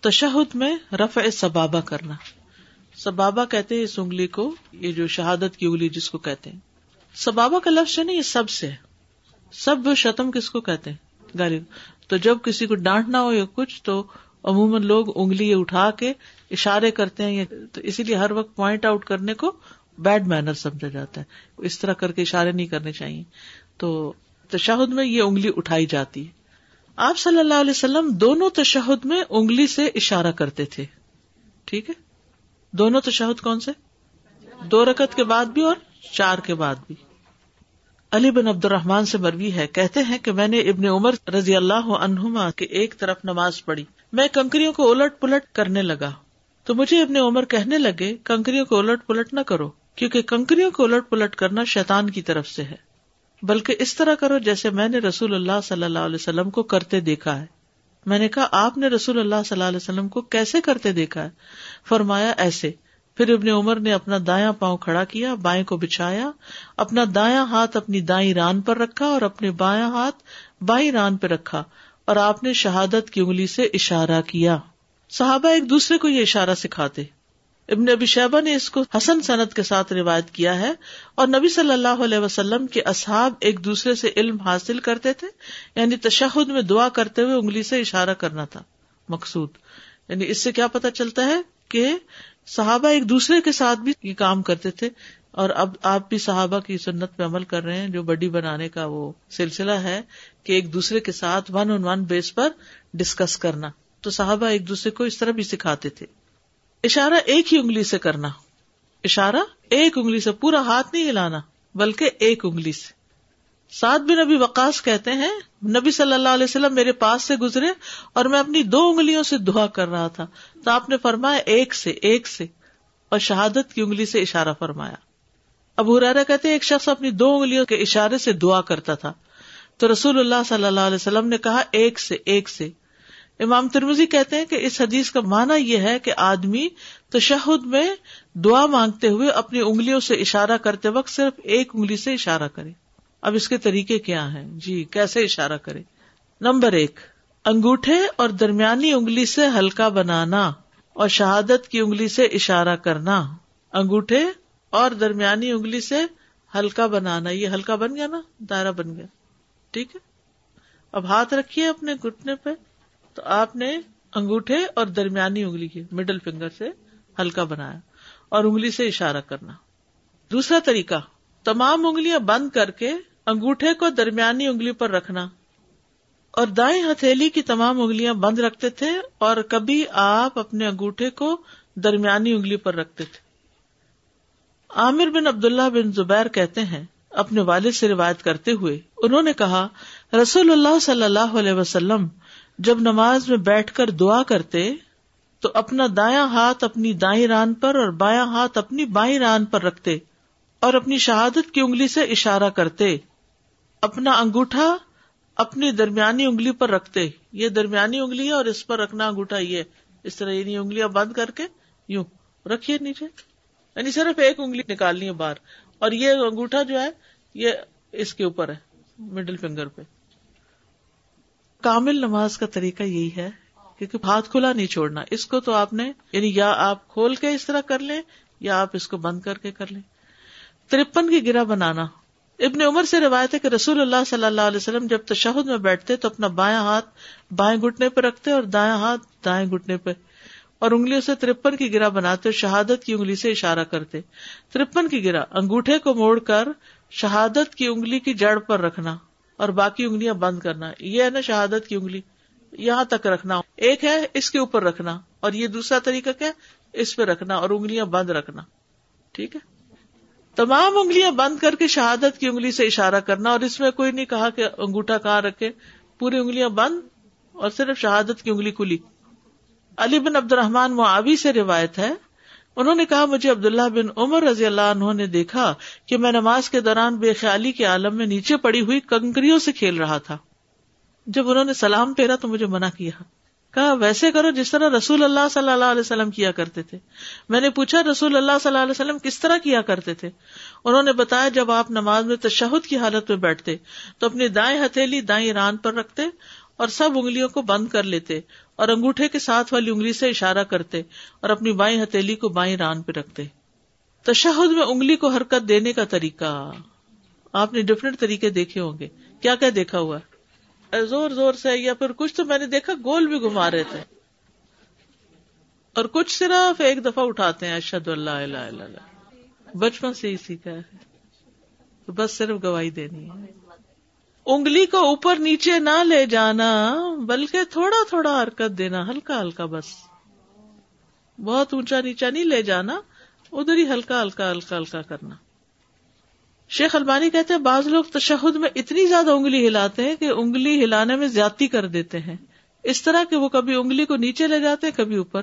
تشہد میں رفع سبابا کرنا۔ سبابا کہتے ہیں اس انگلی کو، یہ جو شہادت کی انگلی جس کو کہتے ہیں۔ سبابا کا لفظ ہے نا، یہ سب سے۔ سب شتم کس کو کہتے ہیں؟ گالی تو جب کسی کو ڈانٹنا ہو یا کچھ، تو عموماً لوگ انگلی اٹھا کے اشارے کرتے ہیں تو اسی لیے ہر وقت پوائنٹ آؤٹ کرنے کو بیڈ مینر سمجھا جاتا ہے۔ اس طرح کر کے اشارے نہیں کرنے چاہیے۔ تو تشہد میں یہ انگلی اٹھائی جاتی ہے۔ آپ صلی اللہ علیہ وسلم دونوں تشہد میں انگلی سے اشارہ کرتے تھے۔ ٹھیک ہے؟ دونوں تشہد کون سے؟ دو رکت کے بعد بھی اور چار کے بعد بھی۔ علی بن عبد الرحمان سے مروی ہے۔ کہتے ہیں کہ میں نے ابن عمر رضی اللہ عنہما کے ایک طرف نماز پڑھی۔ میں کنکریوں کو الٹ پلٹ کرنے لگا۔ تو مجھے ابن عمر کہنے لگے، کنکریوں کو الٹ پلٹ نہ کرو، کیونکہ کنکریوں کو الٹ پلٹ کرنا شیطان کی طرف سے ہے۔ بلکہ اس طرح کرو جیسے میں نے رسول اللہ صلی اللہ علیہ وسلم کو کرتے دیکھا ہے۔ میں نے کہا، آپ نے رسول اللہ صلی اللہ علیہ وسلم کو کیسے کرتے دیکھا ہے؟ فرمایا، ایسے۔ پھر ابن عمر نے اپنا دایاں پاؤں کھڑا کیا، بائیں کو بچھایا، اپنا دایاں ہاتھ اپنی دائیں ران پر رکھا اور اپنے بایاں ہاتھ بائیں ران پہ رکھا اور آپ نے شہادت کی انگلی سے اشارہ کیا۔ صحابہ ایک دوسرے کو یہ اشارہ سکھاتے۔ ابن ابی شہبہ نے اس کو حسن صنعت کے ساتھ روایت کیا ہے اور نبی صلی اللہ علیہ وسلم کے اصحاب ایک دوسرے سے علم حاصل کرتے تھے یعنی تشہد میں دعا کرتے ہوئے انگلی سے اشارہ کرنا تھا، مقصود۔ یعنی اس سے کیا پتا چلتا ہے کہ صحابہ ایک دوسرے کے ساتھ بھی یہ کام کرتے تھے اور اب آپ بھی صحابہ کی سنت پہ عمل کر رہے ہیں، جو بڈی بنانے کا وہ سلسلہ ہے کہ ایک دوسرے کے ساتھ ون آن ون بیس پر ڈسکس کرنا۔ تو صحابہ ایک دوسرے کو اس طرح بھی سکھاتے تھے۔ اشارہ ایک ہی انگلی سے کرنا۔ اشارہ ایک انگلی سے، پورا ہاتھ نہیں ہلانا، بلکہ ایک انگلی سے۔ سات بن نبی وقاص کہتے ہیں، نبی صلی اللہ علیہ وسلم میرے پاس سے گزرے اور میں اپنی دو انگلیوں سے دعا کر رہا تھا۔ تو آپ نے فرمایا، ایک سے ایک سے۔ اور شہادت کی انگلی سے اشارہ فرمایا۔ اب ہرارا کہتے ایک شخص اپنی دو انگلیوں کے اشارے سے دعا کرتا تھا۔ تو رسول اللہ صلی اللہ علیہ وسلم نے کہا، ایک سے ایک سے۔ امام ترمزی کہتے ہیں کہ اس حدیث کا معنی یہ ہے کہ آدمی تشہد میں دعا مانگتے ہوئے اپنی انگلیوں سے اشارہ کرتے وقت صرف ایک انگلی سے اشارہ کرے۔ اب اس کے طریقے کیا ہیں؟ جی کیسے اشارہ کرے؟ نمبر ایک، انگوٹھے اور درمیانی انگلی سے ہلکا بنانا اور شہادت کی انگلی سے اشارہ کرنا۔ انگوٹھے اور درمیانی انگلی سے ہلکا بنانا۔ یہ ہلکا بن گیا نا؟ دائرہ بن گیا۔ ٹھیک ہے؟ اب ہاتھ رکھیے اپنے گٹنے پہ۔ تو آپ نے انگوٹھے اور درمیانی انگلی کی مڈل فنگر سے ہلکا بنایا اور انگلی سے اشارہ کرنا۔ دوسرا طریقہ، تمام انگلیاں بند کر کے انگوٹھے کو درمیانی انگلی پر رکھنا۔ اور دائیں ہتھیلی کی تمام انگلیاں بند رکھتے تھے اور کبھی آپ اپنے انگوٹھے کو درمیانی انگلی پر رکھتے تھے۔ عامر بن عبد اللہ بن زبیر کہتے ہیں، اپنے والد سے روایت کرتے ہوئے انہوں نے کہا، رسول اللہ صلی اللہ علیہ وسلم جب نماز میں بیٹھ کر دعا کرتے تو اپنا دایاں ہاتھ اپنی دائیں ران پر اور بایاں ہاتھ اپنی بائیں ران پر رکھتے اور اپنی شہادت کی انگلی سے اشارہ کرتے۔ اپنا انگوٹھا اپنی درمیانی انگلی پر رکھتے۔ یہ درمیانی انگلی ہے اور اس پر رکھنا انگوٹھا یہ اس طرح یعنی انگلیاں بند کر کے یوں رکھیے نیچے۔ یعنی صرف ایک انگلی نکالنی ہے باہر۔ اور یہ انگوٹھا جو ہے، یہ اس کے اوپر ہے مڈل فنگر پہ۔ کامل نماز کا طریقہ یہی ہے کیونکہ ہاتھ کھلا نہیں چھوڑنا۔ اس کو تو آپ نے یعنی یا آپ کھول کے اس طرح کر لیں یا آپ اس کو بند کر کے کر لیں۔ ترپن کی گرا بنانا۔ ابن عمر سے روایت ہے کہ رسول اللہ صلی اللہ علیہ وسلم جب تشہد میں بیٹھتے تو اپنا بایاں ہاتھ بائیں گٹنے پہ رکھتے اور دایاں ہاتھ دائیں گٹنے پہ اور انگلیوں سے ترپن کی گرا بناتے اور شہادت کی انگلی سے اشارہ کرتے۔ ترپن کی گرا انگوٹھے کو موڑ کر شہادت کی انگلی کی جڑ پر رکھنا۔ اور باقی انگلیاں بند کرنا۔ یہ ہے نا شہادت کی انگلی۔ یہاں تک رکھنا۔ ایک ہے اس کے اوپر رکھنا۔ اور یہ دوسرا طریقہ کیا اس پہ رکھنا اور انگلیاں بند رکھنا۔ ٹھیک ہے؟ تمام انگلیاں بند کر کے شہادت کی انگلی سے اشارہ کرنا اور اس میں کوئی نہیں کہا کہ انگوٹھا کہاں رکھے۔ پوری انگلیاں بند اور صرف شہادت کی انگلی کھلی۔ علی بن عبد الرحمان معاوی سے روایت ہے انہوں نے کہا، مجھے عبداللہ بن عمر رضی اللہ عنہ نے دیکھا کہ میں نماز کے دوران بے خیالی کے عالم میں نیچے پڑی ہوئی کنکریوں سے کھیل رہا تھا۔ جب انہوں نے سلام پھیرا تو مجھے منع کیا۔ کہا، ویسے کرو جس طرح رسول اللہ صلی اللہ علیہ وسلم کیا کرتے تھے۔ میں نے پوچھا، رسول اللہ صلی اللہ علیہ وسلم کس طرح کیا کرتے تھے؟ انہوں نے بتایا، جب آپ نماز میں تشہد کی حالت میں بیٹھتے تو اپنی دائیں ہتھیلی دائیں ران پر رکھتے اور سب انگلیوں کو بند کر لیتے اور انگوٹھے کے ساتھ والی انگلی سے اشارہ کرتے اور اپنی بائیں ہتھیلی کو بائیں ران پہ رکھتے۔ تشہد میں انگلی کو حرکت دینے کا طریقہ۔ آپ نے ڈفرینٹ طریقے دیکھے ہوں گے۔ کیا کیا دیکھا ہوا؟ زور زور سے یا پھر کچھ تو میں نے دیکھا گول بھی گھما رہے تھے۔ اور کچھ صرف ایک دفعہ اٹھاتے ہیں اشد اللہ اللہ۔ بچپن سے ہی سیکھا ہے۔ بس صرف گواہی دینی ہے۔ انگلی کو اوپر نیچے نہ لے جانا، بلکہ تھوڑا تھوڑا حرکت دینا، ہلکا ہلکا بس۔ بہت اونچا نیچا نہیں لے جانا، ادھر ہی ہلکا ہلکا ہلکا ہلکا کرنا۔ شیخ البانی کہتے ہیں، بعض لوگ تشہد میں اتنی زیادہ انگلی ہلاتے ہیں کہ انگلی ہلانے میں زیادتی کر دیتے ہیں۔ اس طرح کہ وہ کبھی انگلی کو نیچے لے جاتے ہیں، کبھی اوپر۔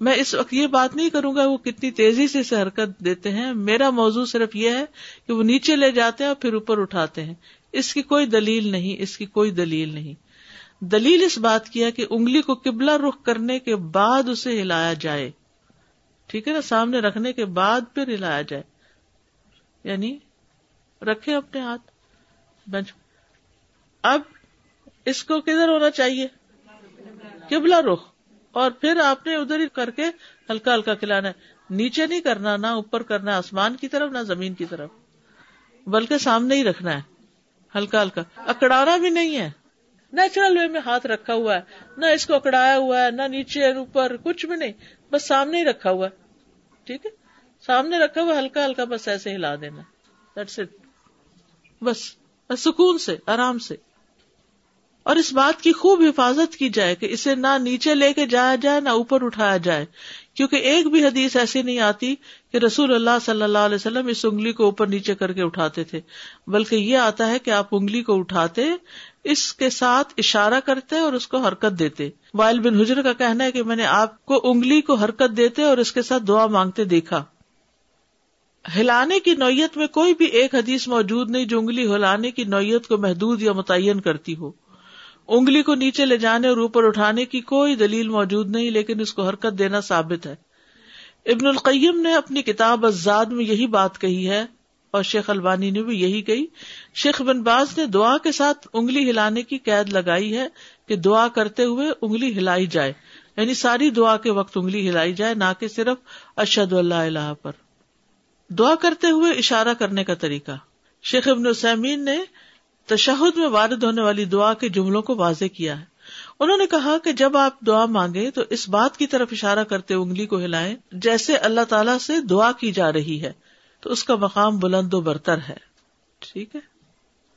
میں اس وقت یہ بات نہیں کروں گا وہ کتنی تیزی سے اسے حرکت دیتے ہیں۔ میرا موضوع صرف یہ ہے کہ وہ نیچے لے جاتے ہیں اور پھر اوپر اٹھاتے ہیں۔ اس کی کوئی دلیل نہیں، اس کی کوئی دلیل نہیں۔ دلیل اس بات کی ہے کہ انگلی کو قبلہ رخ کرنے کے بعد اسے ہلایا جائے۔ ٹھیک ہے نا؟ سامنے رکھنے کے بعد پھر ہلایا جائے۔ یعنی رکھے اپنے ہاتھ۔ بنچ اب اس کو کدھر ہونا چاہیے؟ قبلہ رخ۔ اور پھر آپ نے ادھر ہی کر کے ہلکا ہلکا کھلانا ہے۔ نیچے نہیں کرنا، نہ اوپر کرنا، آسمان کی طرف، نہ زمین کی طرف۔ بلکہ سامنے ہی رکھنا ہے۔ ہلکا ہلکا۔ اکڑانا بھی نہیں ہے۔ نیچرل وے میں ہاتھ رکھا ہوا ہے۔ نہ اس کو اکڑایا ہوا ہے، نہ نیچے اوپر، کچھ بھی نہیں۔ بس سامنے ہی رکھا ہوا ہے۔ ٹھیک ہے؟ سامنے رکھا ہوا ہلکا ہلکا بس ایسے ہلا دینا۔ دیٹس اٹ بس سکون سے، آرام سے۔ اور اس بات کی خوب حفاظت کی جائے کہ اسے نہ نیچے لے کے جایا جائے، نہ اوپر اٹھایا جائے۔ کیونکہ ایک بھی حدیث ایسی نہیں آتی کہ رسول اللہ صلی اللہ علیہ وسلم اس انگلی کو اوپر نیچے کر کے اٹھاتے تھے، بلکہ یہ آتا ہے کہ آپ انگلی کو اٹھاتے، اس کے ساتھ اشارہ کرتے اور اس کو حرکت دیتے۔ وائل بن حجر کا کہنا ہے کہ میں نے آپ کو انگلی کو حرکت دیتے اور اس کے ساتھ دعا مانگتے دیکھا۔ ہلانے کی نوعیت میں کوئی بھی ایک حدیث موجود نہیں جو انگلی ہلانے کی نوعیت کو محدود یا متعین کرتی ہو۔ انگلی کو نیچے لے جانے اور اوپر اٹھانے کی کوئی دلیل موجود نہیں، لیکن اس کو حرکت دینا ثابت ہے۔ ابن القیم نے اپنی کتاب ازاد میں یہی بات کہی ہے اور شیخ البانی نے بھی یہی کہی۔ شیخ بن باز نے دعا کے ساتھ انگلی ہلانے کی قید لگائی ہے کہ دعا کرتے ہوئے انگلی ہلائی جائے۔ یعنی ساری دعا کے وقت انگلی ہلائی جائے، نہ کہ صرف اشد اللہ اللہ پر۔ دعا کرتے ہوئے اشارہ کرنے کا طریقہ۔ شیخ ابن السمین نے تشہد میں وارد ہونے والی دعا کے جملوں کو واضح کیا ہے۔ انہوں نے کہا کہ جب آپ دعا مانگے تو اس بات کی طرف اشارہ کرتے انگلی کو ہلائیں جیسے اللہ تعالیٰ سے دعا کی جا رہی ہے۔ تو اس کا مقام بلند و برتر ہے۔ ٹھیک ہے؟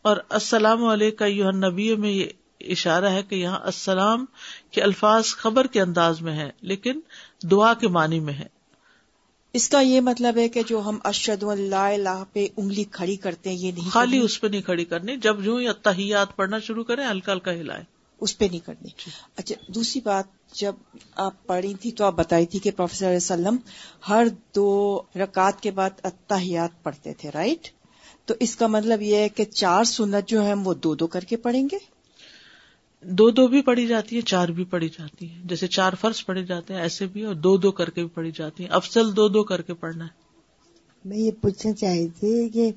اور السلام علیکم نبی میں یہ اشارہ ہے کہ یہاں السلام کے الفاظ خبر کے انداز میں ہے لیکن دعا کے معنی میں ہے اس کا یہ مطلب ہے کہ جو ہم اشد اللہ اللہ پہ انگلی کھڑی کرتے ہیں یہ نہیں خالی اس پہ نہیں کھڑی کرنی۔ جب جو اتحیات پڑھنا شروع کریں ہلکا ہلکا ہلائے اس پہ نہیں کرنی۔ جی۔ اچھا دوسری بات جب آپ پڑھی تھی تو آپ بتائی تھی کہ پروفیسر علیہ وسلم ہر دو رکعت کے بعد اتحیات پڑھتے تھے رائٹ تو اس کا مطلب یہ ہے کہ چار سنت جو ہے وہ دو دو کر کے پڑھیں گے۔ دو دو بھی پڑھی جاتی ہے چار بھی پڑھی جاتی ہے جیسے چار فرض پڑھے جاتے ہیں ایسے بھی اور دو دو کر کے بھی پڑھی جاتی ہیں۔ افسل دو دو کر کے پڑھنا ہے۔ میں یہ پوچھنا چاہی تھی کہ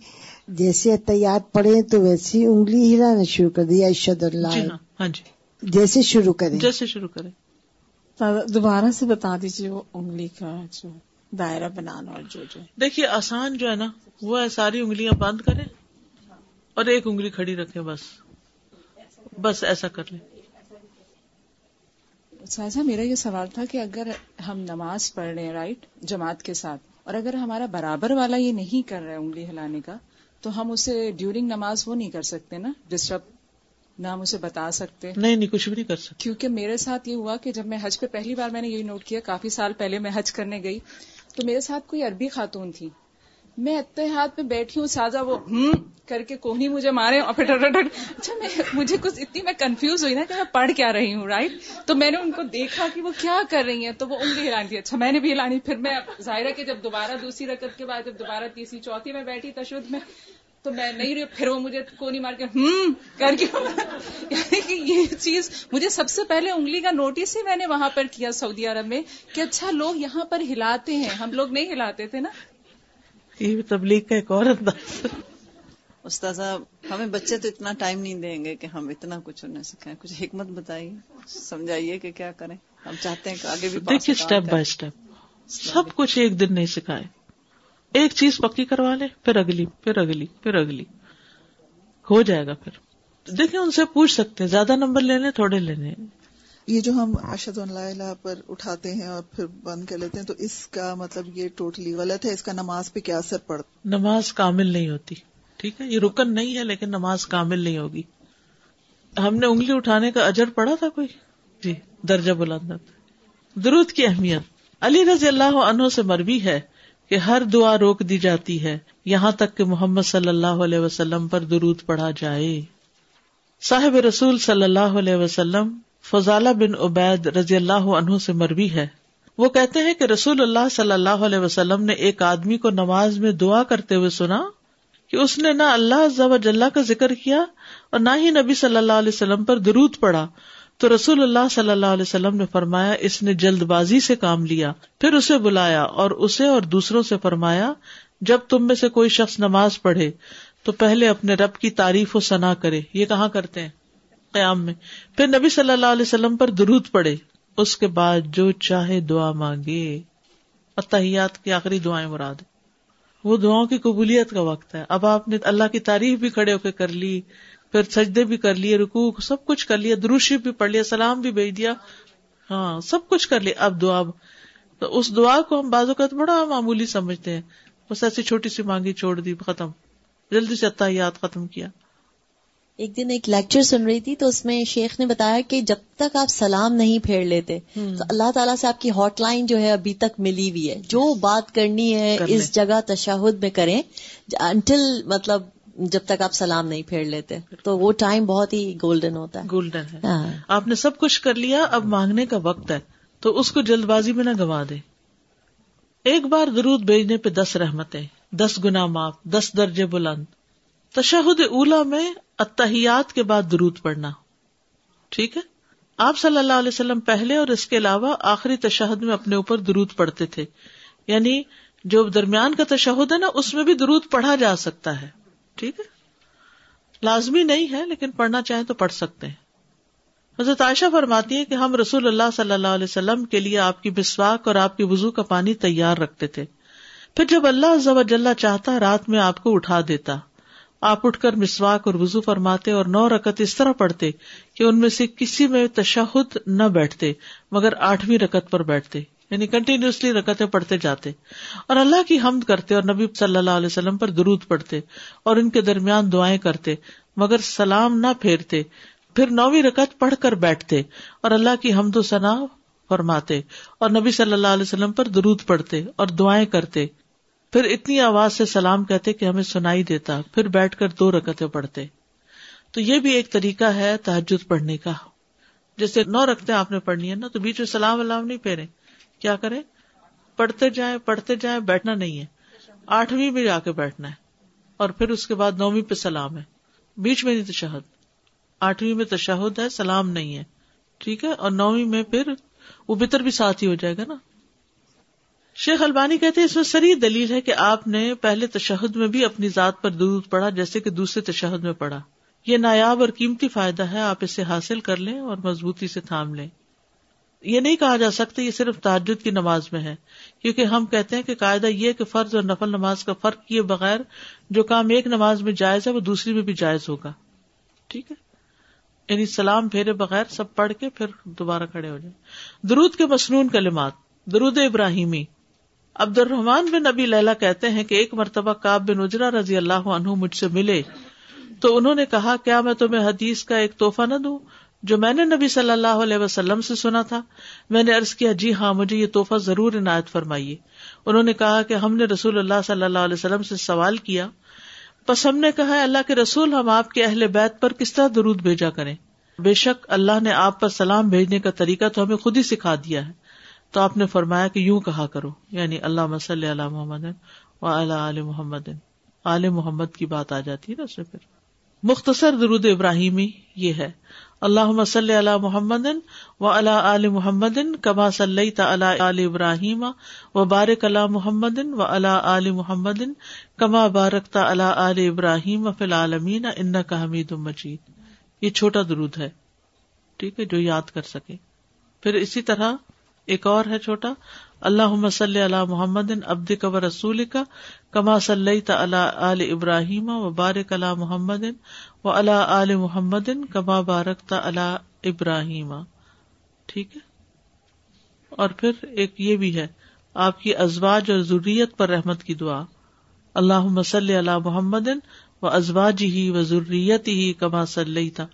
جیسے احتیاط پڑھے تو ویسی انگلی ہلانا شروع کر دیا اشد اللہ۔ جی ہاں ہاں جی۔ جیسے شروع کریں۔ جیسے شروع کریں۔ دوبارہ سے بتا دیجیے وہ انگلی کا جو دائرہ بنانا اور جو جو۔ دیکھیے آسان جو ہے نا وہ ہے ساری انگلیاں بند کریں اور ایک انگلی کھڑی رکھے بس۔ بس ایسا کر لیں۔ سہذا میرا یہ سوال تھا کہ اگر ہم نماز پڑھ رہے ہیں رائٹ جماعت کے ساتھ اور اگر ہمارا برابر والا یہ نہیں کر رہا ہے انگلی ہلانے کا تو ہم اسے ڈیورنگ نماز وہ نہیں کر سکتے نا؟ ڈسٹرب نہ ہم اسے بتا سکتے۔ نہیں نہیں کچھ بھی نہیں کر سکتے۔ کیونکہ میرے ساتھ یہ ہوا کہ جب میں حج پہ پہلی بار میں نے یہی نوٹ کیا کافی سال پہلے میں حج کرنے گئی تو میرے ساتھ کوئی عربی خاتون تھی۔ میں اتحاد میں بیٹھی ہوں، سازا وہ، ہوں، کر کے کوہنی مجھے مارے اور پھر اچھا میں، مجھے کچھ اتنی میں کنفیوز ہوئی نا کہ میں پڑھ کیا رہی ہوں رائٹ تو میں نے ان کو دیکھا کہ وہ کیا کر رہی ہیں، تو وہ انگلی ہلانی تھی اچھا میں نے بھی ہلانی پھر میں ظاہر ہے کہ جب دوبارہ دوسری رکعت کے بعد، جب دوبارہ تیسری، چوتھی میں بیٹھی تشدد میں، تو میں نہیں رہی، پھر وہ مجھے کونی مار کے، ہوں، کر کے۔ یعنی کہ یہ چیز، مجھے سب سے پہلے انگلی کا نوٹس ہی میں نے وہاں پر کیا سعودی عرب میں کہ اچھا لوگ یہاں پر ہلاتے ہیں۔ ہم لوگ نہیں ہلاتے تھے نا؟ یہ تبلیغ کا ایک اور انداز استاذہ ہمیں بچے تو اتنا ٹائم نہیں دیں گے کہ ہم اتنا کچھ انہیں سکھائیں۔ کچھ حکمت بتائیے سمجھائیے کہ کیا کریں۔ ہم چاہتے ہیں کہ آگے بھی دیکھیے اسٹیپ بائی اسٹیپ سب کچھ ایک دن نہیں سکھائے۔ ایک چیز پکی کروا لے پھر اگلی پھر اگلی پھر اگلی۔ ہو جائے گا پھر۔ دیکھیں ان سے پوچھ سکتے ہیں۔ زیادہ نمبر لینے تھوڑے لینے یہ جو ہم اشد اللہ پر اٹھاتے ہیں اور پھر بند کر لیتے ہیں، تو اس کا مطلب یہ ٹوٹلی غلط ہے۔ اس کا نماز پہ کیا اثر پڑتا؟ نماز کامل نہیں ہوتی۔ ٹھیک ہے؟ یہ رکن نہیں ہے، لیکن نماز کامل نہیں ہوگی۔ ہم نے انگلی اٹھانے کا اجر پڑا تھا کوئی؟ جی درجہ بلند درود کی اہمیت۔ علی رضی اللہ عنہ سے مربی ہے کہ ہر دعا روک دی جاتی ہے۔ یہاں تک کہ محمد صلی اللہ علیہ وسلم پر درود پڑھا جائے۔ صاحب رسول صلی اللہ علیہ وسلم فضالہ بن عبید رضی اللہ عنہ سے مربی ہے۔ وہ کہتے ہیں کہ رسول اللہ صلی اللہ علیہ وسلم نے ایک آدمی کو نماز میں دعا کرتے ہوئے سنا کہ اس نے نہ اللہ کا ذکر کیا اور نہ ہی نبی صلی اللہ علیہ وسلم پر درود پڑا۔ تو رسول اللہ صلی اللہ علیہ وسلم نے فرمایا، اس نے جلد بازی سے کام لیا، پھر اسے بلایا اور اسے اور دوسروں سے فرمایا، جب تم میں سے کوئی شخص نماز پڑھے تو پہلے اپنے رب کی تعریف و ثنا کرے۔ یہ کہاں کرتے ہیں؟ قیام میں۔ پھر نبی صلی اللہ علیہ وسلم پر درود پڑے۔ اس کے بعد جو چاہے دعا مانگے۔ اتحیات کی آخری دعائیں مراد۔ وہ دعاؤں کی قبولیت کا وقت ہے۔ اب آپ نے اللہ کی تعریف بھی کھڑے ہو کے کر لی، پھر سجدے بھی کر لیے رکو سب کچھ کر لیا دروشی بھی پڑھ لیا، سلام بھی بھیج دیا۔ ہاں سب کچھ کر لیا۔ اب دعا، تو اس دعا کو ہم بازو کا بڑا معمولی سمجھتے ہیں۔ بس ایسی چھوٹی سی مانگی چھوڑ دی، ختم۔ جلدی سے اتحیات ختم کیا۔ ایک دن ایک لیکچر سن رہی تھی تو اس میں شیخ نے بتایا کہ جب تک آپ سلام نہیں پھیڑ لیتے تو اللہ تعالیٰ سے آپ کی ہاٹ لائن جو ہے ابھی تک ملی ہوئی ہے۔ جو بات کرنی ہے اس جگہ تشاہد میں کریں۔ انٹل مطلب جب تک آپ سلام نہیں پھیڑ لیتے۔ تو وہ ٹائم بہت ہی گولڈن ہوتا ہے۔ گولڈن ہے۔ ہاں۔ آپ نے سب کچھ کر لیا اب مانگنے کا وقت ہے۔ تو اس کو جلد بازی میں نہ گوا دے ایک بار درود بھیجنے پہ دس رحمتیں دس گنا معاف دس درجے بلند۔ تشہد اولا میں اتحیات کے بعد درود پڑھنا۔ ٹھیک ہے؟ آپ صلی اللہ علیہ وسلم پہلے اور اس کے علاوہ آخری تشہد میں اپنے اوپر درود پڑھتے تھے۔ یعنی جو درمیان کا تشہد ہے نا، اس میں بھی درود پڑھا جا سکتا ہے۔ ٹھیک ہے؟ لازمی نہیں ہے، لیکن پڑھنا چاہیں تو پڑھ سکتے ہیں۔ حضرت عائشہ فرماتی ہے کہ ہم رسول اللہ صلی اللہ علیہ وسلم کے لیے آپ کی بسواک اور آپ کی وزو کا پانی تیار رکھتے تھے۔ پھر جب اللہ چاہتا، رات میں آپ کو اٹھا دیتا۔ آپ اٹھ کر مسواک اور وزو فرماتے اور نو رکت اس طرح پڑھتے کہ ان میں سے کسی میں تشہد نہ بیٹھتے، مگر آٹھویں رکت پر بیٹھتے یعنی کنٹینیوسلی رکتیں پڑھتے جاتے۔ اور اللہ کی حمد کرتے اور نبی صلی اللہ علیہ وسلم پر درود پڑھتے اور ان کے درمیان دعائیں کرتے، مگر سلام نہ پھیرتے، پھر نویں رکت پڑھ کر بیٹھتے اور اللہ کی حمد و ثنا فرماتے اور نبی صلی اللہ علیہ وسلم پر درود پڑھتے اور دعائیں کرتے۔ پھر اتنی آواز سے سلام کہتے کہ ہمیں سنائی دیتا، پھر بیٹھ کر دو رکتیں پڑھتے۔ تو یہ بھی ایک طریقہ ہے تحجد پڑھنے کا۔ جیسے نو رکھتے آپ نے پڑھنی ہے نا، تو بیچ میں سلام علام نہیں پھیرے۔ کیا کریں؟ پڑھتے جائیں پڑھتے جائیں، بیٹھنا نہیں ہے۔ آٹھویں میں جا کے بیٹھنا ہے۔ اور پھر اس کے بعد نویں پہ سلام ہے۔ بیچ میں نہیں تشہد۔ آٹھویں میں تشہد ہے، سلام نہیں ہے۔ ٹھیک ہے؟ اور نویں میں پھر وہ بتر بھی ساتھ ہی ہو جائے گا نا۔ شیخ البانی کہتے اس میں سری دلیل ہے کہ آپ نے پہلے تشہد میں بھی اپنی ذات پر دودھ پڑا جیسے کہ دوسرے تشہد میں پڑا یہ نایاب اور قیمتی فائدہ ہے، آپ اسے حاصل کر لیں اور مضبوطی سے تھام لیں۔ یہ نہیں کہا جا سکتا یہ صرف تعجد کی نماز میں ہے، کیونکہ ہم کہتے ہیں کہ قاعدہ یہ کہ فرض اور نفل نماز کا فرق کیے بغیر جو کام ایک نماز میں جائز ہے، وہ دوسری میں بھی جائز ہوگا۔ ٹھیک ہے؟ یعنی سلام پھیرے بغیر سب پڑھ کے پھر دوبارہ کھڑے ہو جائیں۔ درود کے مصنون کلمات، درود ابراہیمی عبد الرحمان بن نبی لیلا کہتے ہیں کہ ایک مرتبہ کاب بن اجرا رضی اللہ عنہ مجھ سے ملے تو انہوں نے کہا، کیا میں تمہیں حدیث کا ایک توحفہ نہ دوں؟ جو میں نے نبی صلی اللہ علیہ وسلم سے سنا تھا۔ میں نے ارض کیا جی ہاں مجھے یہ توحفہ ضرور عنایت فرمائیے۔ انہوں نے کہا کہ ہم نے رسول اللہ صلی اللہ علیہ وسلم سے سوال کیا۔ بس ہم نے کہا اللہ کے رسول، ہم آپ کے اہل بیت پر کس طرح درود بھیجا کریں؟ بے شک اللہ نے آپ پر سلام بھیجنے کا طریقہ تو ہمیں خود ہی سکھا دیا ہے۔ تو آپ نے فرمایا کہ یوں کہا کرو یعنی اللہ مسل علی محمد و علی محمد عال محمد کی بات آ جاتی ہے نا اس میں پھر۔ مختصر درود ابراہیمی یہ ہے۔ اللہ مسل علی محمد و اللہ علی محمد کما صلی علی ابراہیم و بارک اللہ محمد و اللہ علی محمد کما بارک اللہ علی ابراہیم فی العالمین ان کا حمید مجید۔ یہ چھوٹا درود ہے۔ ٹھیک ہے، جو یاد کر سکے پھر اسی طرح ایک اور ہے چھوٹا اللہ مسل علی محمد ابد و رسول کا کما صلی علی ابراہیم و بارک اللہ محمد و اللہ عل محمد کما بارک اللہ ابراہیم۔ ٹھیک ہے؟ اور پھر ایک یہ بھی ہے، آپ کی ازواج اور ضروریت پر رحمت کی دعا۔ اللہ مسل علی محمد و ازواج ہی و ضروریت ہی کما صلی تھا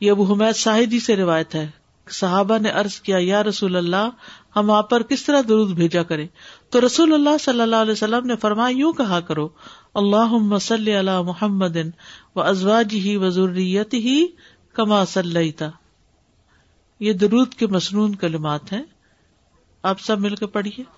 یہ ابو حمید شاہدی سے روایت ہے۔ صحابہ نے ارض کیا، یا رسول اللہ، ہم آپ پر کس طرح درود بھیجا کرے تو رسول اللہ صلی اللہ علیہ وسلم نے فرمایا، یوں کہا کرو اللہ صلی اللہ محمد و ازواج ہی و ضروریت ہی کما صلی یہ درود کے مصنون کلمات ہیں۔ آپ سب مل کے پڑھیے۔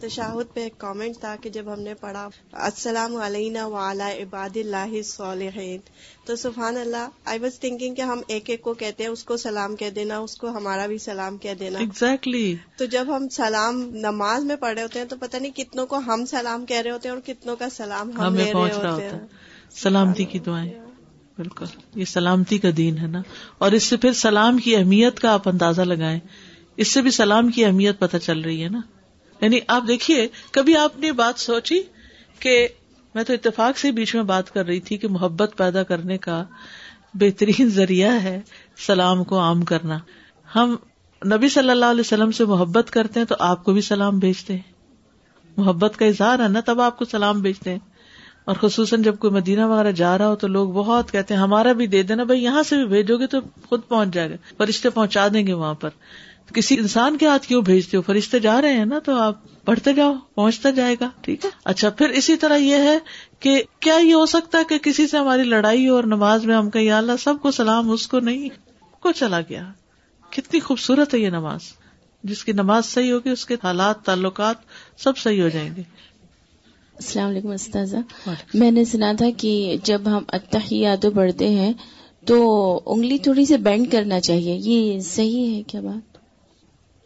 تشاہد پہ ایک کامنٹ تھا کہ جب ہم نے پڑھا السلام علینا وعلی عباد اللہ صالحین۔ تو سبحان اللہ آئی واز تھنکنگ کہ ہم ایک ایک کو کہتے ہیں اس کو سلام کہہ دینا اس کو ہمارا بھی سلام کہہ دینا۔ Exactly exactly. تو جب ہم سلام نماز میں پڑھ رہے ہوتے ہیں تو پتہ نہیں کتنوں کو ہم سلام کہہ رہے ہوتے ہیں اور کتنوں کا سلام ہم لے رہے ہوتے ہیں۔ سلامتی کی دعائیں۔ بالکل۔ یہ سلامتی کا دین ہے نا۔ اور اس سے پھر سلام کی اہمیت کا آپ اندازہ لگائیں۔ اس سے بھی سلام کی اہمیت پتہ چل رہی ہے نا۔ یعنی آپ دیکھیے، کبھی آپ نے بات سوچی کہ میں تو اتفاق سے بیچ میں بات کر رہی تھی کہ محبت پیدا کرنے کا بہترین ذریعہ ہے سلام کو عام کرنا۔ ہم نبی صلی اللہ علیہ وسلم سے محبت کرتے ہیں تو آپ کو بھی سلام بھیجتے ہیں۔ محبت کا اظہار ہے نا، تب آپ کو سلام بھیجتے ہیں۔ اور خصوصاً جب کوئی مدینہ وغیرہ جا رہا ہو تو لوگ بہت کہتے ہیں، ہمارا بھی دے دینا، بھائی یہاں سے بھی بھیجو گے تو خود پہنچ جائے گا، فرشتے پہنچا دیں گے وہاں پر۔ کسی انسان کے ہاتھ کیوں بھیجتے ہو؟ فرشتے جا رہے ہیں نا تو آپ پڑھتے جاؤ پہنچتا جائے گا ٹھیک ہے؟ اچھا پھر اسی طرح یہ ہے کہ کیا یہ ہو سکتا ہے کہ کسی سے ہماری لڑائی اور نماز میں ہم کہیں اللہ سب کو سلام اس کو نہیں کو چلا گیا۔ کتنی خوبصورت ہے یہ نماز۔ جس کی نماز صحیح ہوگی اس کے حالات تعلقات سب صحیح ہو جائیں گے۔ السلام علیکم استاذہ۔ میں نے سنا تھا کہ جب ہم اتحیات پڑھتے ہیں تو انگلی تھوڑی سی بینڈ کرنا چاہیے۔ یہ صحیح ہے کیا بات؟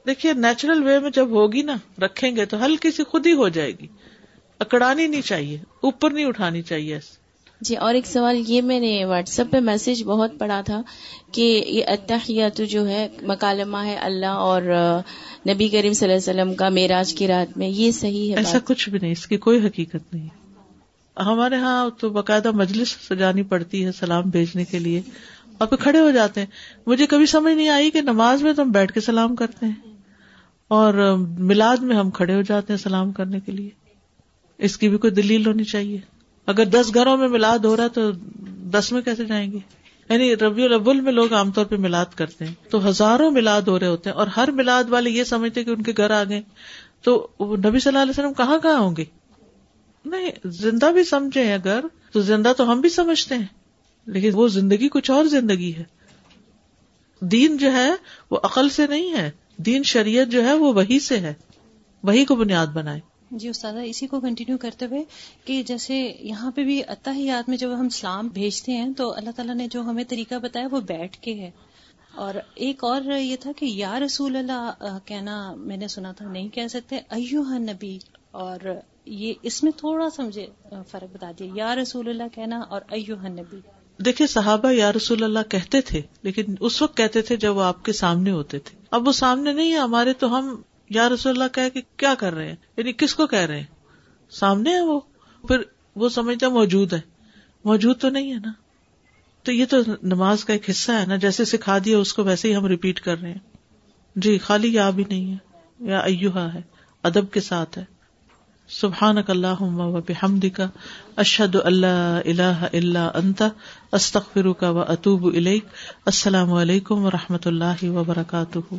دیکھیے نیچرل وے میں جب ہوگی نا رکھیں گے تو ہلکی سی خود ہی ہو جائے گی۔ اکڑانی نہیں چاہیے اوپر نہیں اٹھانی چاہیے جی اور ایک سوال یہ میں نے واٹس ایپ پہ میسج بہت پڑھا تھا کہ یہ اتحیات جو ہے مکالمہ ہے اللہ اور نبی کریم صلی اللہ علیہ وسلم کا میراج کی رات میں یہ صحیح ہے ایسا کچھ بھی نہیں اس کی کوئی حقیقت نہیں۔ ہمارے ہاں تو باقاعدہ مجلس سجانی پڑتی ہے سلام بھیجنے کے لیے اور پھر کھڑے ہو جاتے ہیں۔ مجھے کبھی سمجھ نہیں آئی کہ نماز میں تو ہم بیٹھ کے سلام کرتے ہیں۔ اور میلاد میں ہم کھڑے ہو جاتے ہیں سلام کرنے کے لیے۔ اس کی بھی کوئی دلیل ہونی چاہیے۔ اگر دس گھروں میں میلاد ہو رہا تو دس میں کیسے جائیں گے؟ یعنی ربیع الاول میں لوگ عام طور پہ میلاد کرتے ہیں۔ تو ہزاروں میلاد ہو رہے ہوتے ہیں اور ہر میلاد والے یہ سمجھتے کہ ان کے گھر آ گئے۔ تو نبی صلی اللہ علیہ وسلم کہاں کہاں ہوں گے؟ نہیں، زندہ بھی سمجھے اگر، تو زندہ تو ہم بھی سمجھتے ہیں۔ لیکن وہ زندگی کچھ اور زندگی ہے۔ دین جو ہے وہ عقل سے نہیں ہے۔ دین شریعت جو ہے وہ وہی سے ہے۔ وہی کو بنیاد بنائے۔ جی استاد اسی کو کنٹینیو کرتے ہوئے کہ جیسے یہاں پہ بھی اتحیات میں جب ہم سلام بھیجتے ہیں تو اللہ تعالیٰ نے جو ہمیں طریقہ بتایا وہ بیٹھ کے ہے۔ اور ایک اور یہ تھا کہ یا رسول اللہ کہنا میں نے سنا تھا نہیں کہہ سکتے ایو نبی۔ اور یہ اس میں تھوڑا سا مجھے فرق بتا دیا۔ یا رسول اللہ کہنا اور ایو نبی۔ دیکھیے صحابہ یا رسول اللہ کہتے تھے لیکن اس وقت کہتے تھے جب وہ آپ کے سامنے ہوتے تھے۔ اب وہ سامنے نہیں ہے، ہمارے تو ہم یا رسول اللہ کہ کیا کر رہے ہیں؟ یعنی کس کو کہہ رہے ہیں؟ سامنے ہے وہ۔ پھر وہ سمجھتا موجود ہے۔ موجود تو نہیں ہے نا۔ تو یہ تو نماز کا ایک حصہ ہے نا، جیسے سکھا دیا اس کو ویسے ہی ہم ریپیٹ کر رہے ہیں۔ جی خالی یا بھی نہیں ہے، یا ایوہا ہے، ادب کے ساتھ ہے۔ سبحان اللہ بحمد کا اشد اللہ اللہ اللہ انتا استخر کا و اطوب السلام علیکم و رحمۃ اللہ وبرکاتہ